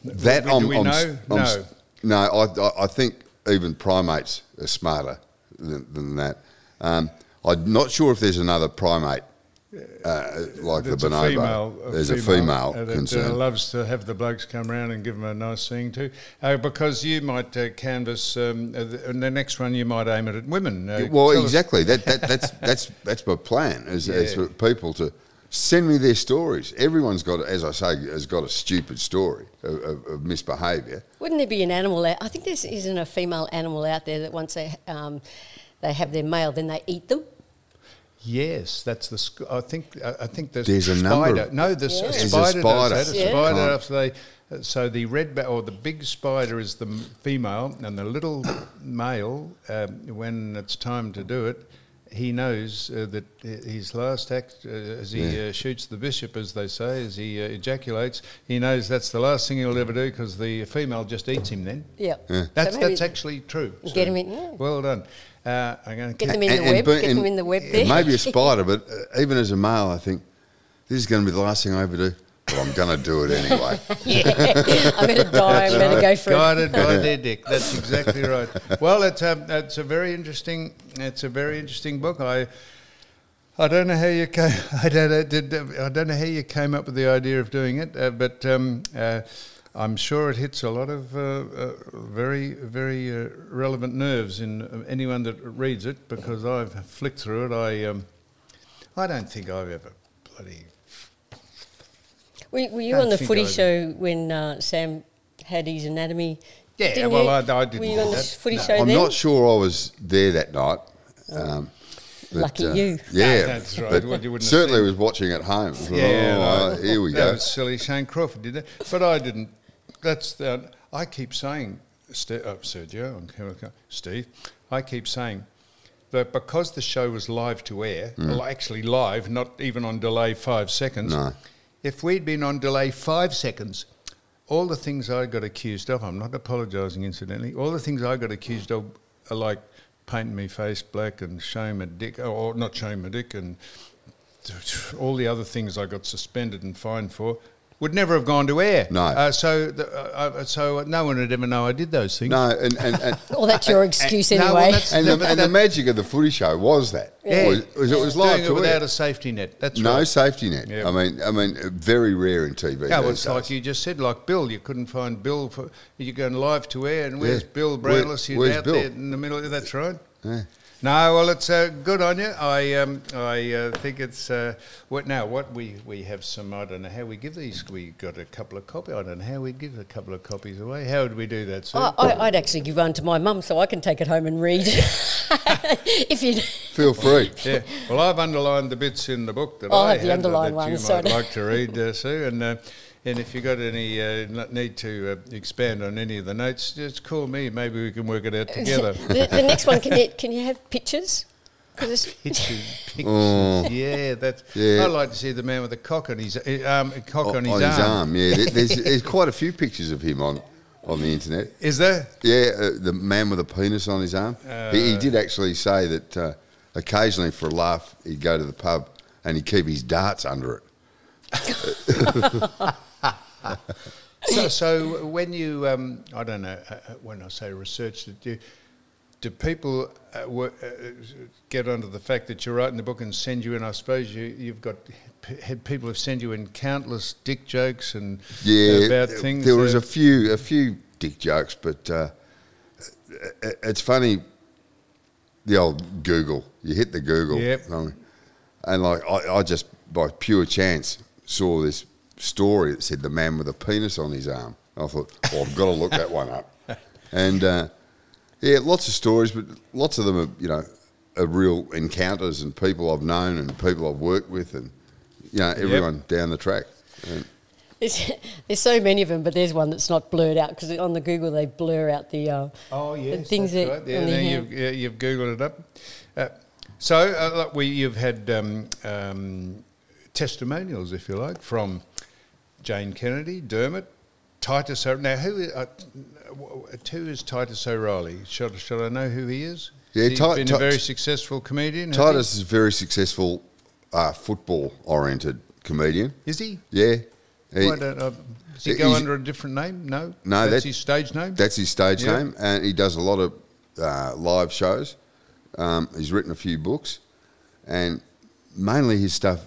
That do I'm, we I'm know? I'm no. I, I, I think even primates are smarter than, than that. Um, I'm not sure if there's another primate uh, like There's the a bonobo. female. there's a female uh, that, uh, concern. loves to have the blokes come round and give them a nice sing to, uh, because you might uh, canvass, um, uh, the, and the next one you might aim it at women. Uh, well, exactly. That, that that's [LAUGHS] that's that's my plan. Is, is for people to send me their stories. Everyone's got, as I say, has got a stupid story of, of, of misbehaviour. Wouldn't there be an animal out? I think there isn't a female animal out there that once they um, they have their male, then they eat them. Yes, that's the. sc- I think. I I think there's, There's a spider. number of- No, there's Yeah. a There's a spider. spider. Does that. A spider Can't- after they. uh, So the red ba- or the big spider is the m- female, and the little male, um, when it's time to do it, he knows uh, that his last act, uh, as he Yeah. uh, shoots the bishop, as they say, as he uh, ejaculates, he knows that's the last thing he'll ever do because the female just eats him. Then Yeah. that's So that's actually true. Get him in, yeah. Well done. Uh, I'm going Get to them in the web. be- Get them in the web it there. may be a spider, but [LAUGHS] uh, even as a male, I think this is going to be the last thing I ever do. Well, I'm going to do it anyway. [LAUGHS] yeah. I'm going to die. I'm going to go for it. Guided by their [LAUGHS] dick. That's exactly right. Well, it's a it's a very interesting it's a very interesting book. I I don't know how you came. I don't know, did, I don't know how you came up with the idea of doing it, uh, but um, uh, I'm sure it hits a lot of uh, uh, very very uh, relevant nerves in uh, anyone that reads it because I've flicked through it. I um, I don't think I've ever bloody Were, were you on the footy I- show when uh, Sam had his anatomy? Yeah, Didn't well, you? I- I didn't Were you do on the that. footy No. show I'm then? not sure I was there that night. Um, but, uh, Lucky you. Yeah, that's right. But Well, you certainly was watching at home. Yeah, Oh, no. here we that go. was silly. Shane Crawford did that, but I didn't. That's the. I keep saying, Ste- uh, Sergio, and Kevin- Steve. I keep saying that because the show was live to air, well, actually live, not even on delay five seconds. No. If we'd been on delay five seconds, all the things I got accused of, I'm not apologising incidentally, all the things I got accused of are like painting me face black and showing my dick, or not showing my dick, and all the other things I got suspended and fined for would never have gone to air. No. Uh, so, the, uh, uh, so no one would ever know I did those things. No, and and, and, [LAUGHS] Well, that's your excuse no, well, anyway. and, the, but and the magic of the footy show was that. Yeah. Was, was it was live Doing it without air. a safety net. That's No right. safety net. Yeah. I mean, I mean, uh, very rare in TV. Yeah, well, these it's days. like you just said, like Bill. You couldn't find Bill for you're going live to air, and where's Yeah. Bill Where- Brownless? He's where's out Bill? there in the middle. That's right. Yeah. No, well, it's uh, good on you. I um, I uh, think it's uh, what now. What we, we have some. I don't know how we give these. We got a couple of copies. I don't know how we give a couple of copies away. How would we do that? Sue? I, I, I'd actually give one to my mum so I can take it home and read. [LAUGHS] if you, Feel free. [LAUGHS] yeah. Well, I've underlined the bits in the book that I'll I have the had underlined that you ones, so might I don't- like to read, uh, Sue. And uh, and if you've got any uh, need to uh, expand on any of the notes, just call me. Maybe we can work it out together. [LAUGHS] the, the next one, can you, can you have pictures? 'Cause it's- [LAUGHS] Pictures, pictures. Oh. Yeah, that's. Yeah. I'd like to see the man with the cock on his uh, um, cock O- on his arm. Yeah, there's, [LAUGHS] there's quite a few pictures of him on, on the internet. Is there? Yeah, uh, the man with a penis on his arm. he, he did actually say that uh, occasionally, for a laugh, he'd go to the pub and he'd keep his darts under it. So, so when you, um, I don't know, uh, uh, when I say research, do do people uh, wo- uh, get onto the fact that you're writing the book and send you in? I suppose you, you've got had people have sent you in countless dick jokes and Yeah, about things. There was uh, a few, a few dick jokes, but uh, it's funny. The old Google, you hit the Google, Yep. and like I, I just by pure chance saw this story that said the man with a penis on his arm. I thought, well, I've got to look that one up, [LAUGHS] and uh, yeah, lots of stories, but lots of them are you know are real encounters and people I've known and people I've worked with, and you know everyone down the track. And, There's, there's so many of them, but there's one that's not blurred out because on the Google they blur out the, uh, Oh the yes, things that's that right. Yeah, the you've, yeah, you've googled it up. Uh, so uh, look, we, you've had um, um, testimonials, if you like, from Jane Kennedy, Dermot, Titus. O- Now, who uh, who is Titus O'Reilly? Should, should I know who he is? Yeah, He's Ti- been a very successful comedian. Titus is a very successful uh, football oriented comedian. is he? Yeah. He- Why don't, uh, does he go under a different name? No, No, that's that- his stage name. That's his stage Yeah. name, and he does a lot of uh, live shows. Um, he's written a few books, and mainly his stuff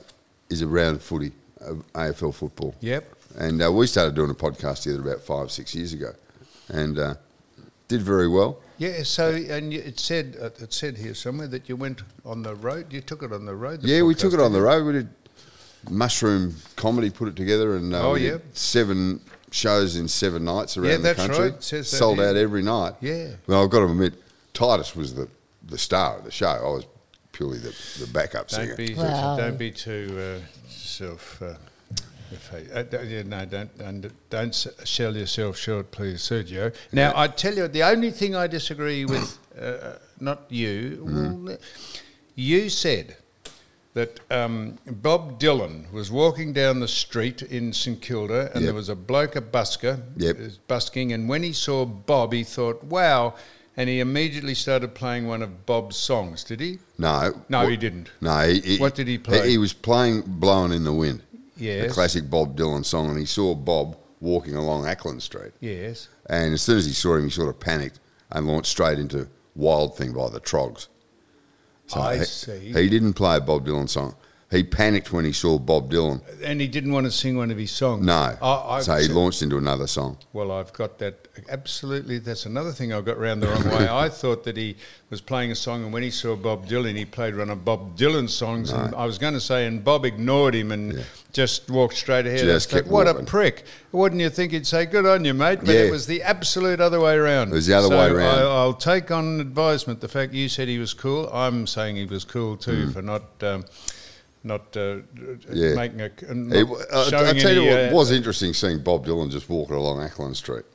is around footy, uh, AFL football. Yep. And uh, we started doing a podcast together about five, six years ago, and uh, did very well. Yeah. So, and it said uh, it said here somewhere that you went on the road. You took it on the road. the yeah, we took it on the road. We did mushroom comedy, put it together, and uh, Oh, yeah. seven shows in seven nights around Yeah, the country. right. It says that Sold here. out every night. Yeah. Well, I've got to admit, Titus was the, the star of the show. I was purely the, the backup singer. Don't be, Wow. don't be too uh, self. Uh, uh, don't- yeah, no, don't, don't don't sell yourself short, please, Sergio. Now, I tell you, the only thing I disagree with, [COUGHS] uh, not you, Mm-hmm. well, you said that um, Bob Dylan was walking down the street in St Kilda, and Yep. there was a bloke, a busker, Yep. busking, and when he saw Bob, he thought, "Wow." And he immediately started playing one of Bob's songs. Did he? No. No, What- he didn't. No. He, he- What did he play? He, was playing Blowing in the Wind. Yes. A classic Bob Dylan song, and he saw Bob walking along Acland Street. Yes. And as soon as he saw him, he sort of panicked and launched straight into Wild Thing by the Troggs. I he, see. He didn't play a Bob Dylan song. He panicked when he saw Bob Dylan. And he didn't want to sing one of his songs. No. I, I, so he launched into another song. well, I've got that. Absolutely, that's another thing I've got round the wrong way. I thought that he was playing a song, and when he saw Bob Dylan, he played one of Bob Dylan's songs. And I was going to say, and Bob ignored him and just walked straight ahead. Just I kept what walking. a prick! Wouldn't you think he'd say, "Good on you, mate"? But Yeah. it was the absolute other way around. It was the other So way around. I, I'll take on advisement the fact you said he was cool. I'm saying he was cool too for not. Um, not uh. Yeah. making a. Not It, I, I tell any, you what, uh, it was interesting seeing Bob Dylan just walking along Acland Street.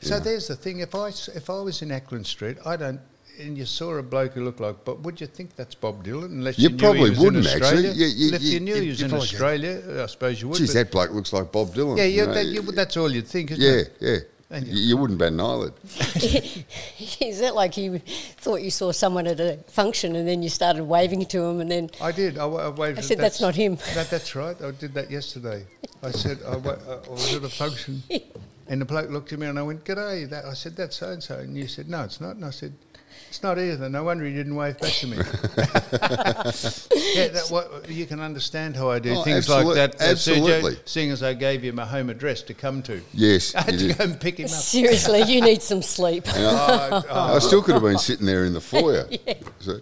So there's the thing. If I s- if I was in Acland Street, I don't. And you saw a bloke who looked like but Would you think that's Bob Dylan? Unless You you, knew he was wouldn't, in actually. Australia. You- you- if you- you knew you- he was in probably- Australia, I suppose you would. Geez, that bloke looks like Bob Dylan. yeah, you you, know, that, you, that's all you'd think, isn't yeah, it? yeah. And You, you wouldn't bat an eyelid. [LAUGHS] Is that like you thought you saw someone at a function and then you started waving to him and then I did. I, I waved. I said, "That's not him." That, that's right. I did that yesterday. I said I, wa- I was at a function, [LAUGHS] and the bloke looked at me and I went, "G'day." That I said, "That's so and so," and you said, "No, it's not." And I said. It's not either. No wonder he didn't wave back to me. [LAUGHS] yeah, that, what, you can understand how I do Oh, things absolute- like that. uh, Sergio, absolutely. seeing as I gave you my home address to come to. Yes, [LAUGHS] I had you to did. go and pick him up. seriously, you need some sleep. [LAUGHS] Oh, oh. I still could have been sitting there in the foyer. So-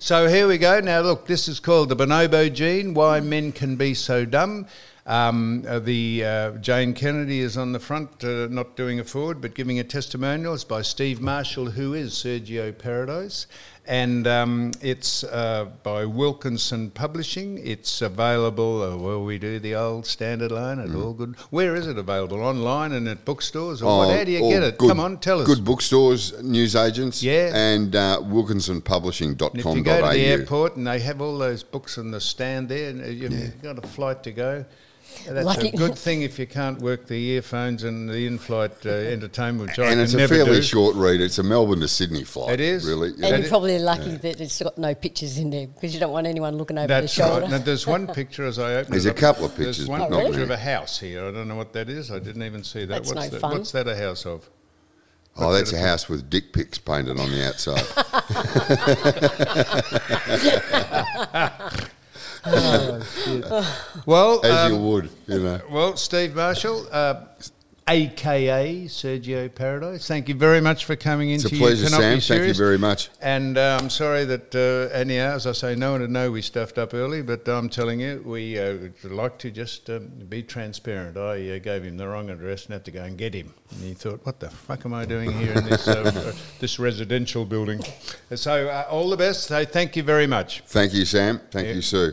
So here we go. Now, look, this is called the bonobo gene Why Men Can Be So Dumb. Um, uh, the uh, Jane Kennedy is on the front, uh, not doing a forward, but giving a testimonial. It's by Steve Marshall, who is Sergio Paradise. And um, it's uh, by Wilkinson Publishing. It's available, uh, well, we do the old standard line at all good. Where is it available? Online and at bookstores? Or what? Oh, How do you get it? good- Come on, tell us. Good bookstores, newsagents, Yeah. and uh, And if you go to the airport and they have all those books on the stand there, and you've got a flight to go. That's Lucky- a good thing if you can't work the earphones and the in-flight uh, entertainment, which and can it's a never fairly do. short read. It's a Melbourne to Sydney flight. It is? really. And Yeah. you're probably lucky that it's got no pictures in there because you don't want anyone looking over That's the shoulder. right. Now, there's one picture as I open There's it a couple of pictures. There's one but not picture many. of a house here. I don't know what that is. I didn't even see that. That's what's, no that fun. what's that a house of? Oh, that's a house with dick pics painted on the outside. [LAUGHS] [LAUGHS] [LAUGHS] Well, As you um, would, you know. Well, Steve Marshall, uh, aka Sergio Paradise, thank you very much for coming in. It's into a pleasure, You Sam. Thank you very much. And uh, I'm sorry that, uh, anyhow, as I say, no one would know we stuffed up early, but I'm telling you, we uh, would like to just um, be transparent. I uh, gave him the wrong address and had to go and get him. And he thought, what the fuck am I doing here in this, uh, uh, [LAUGHS] this residential building? So, uh, all the best. So, thank you very much. Thank you, Sam. Thank Yeah. you, Sue.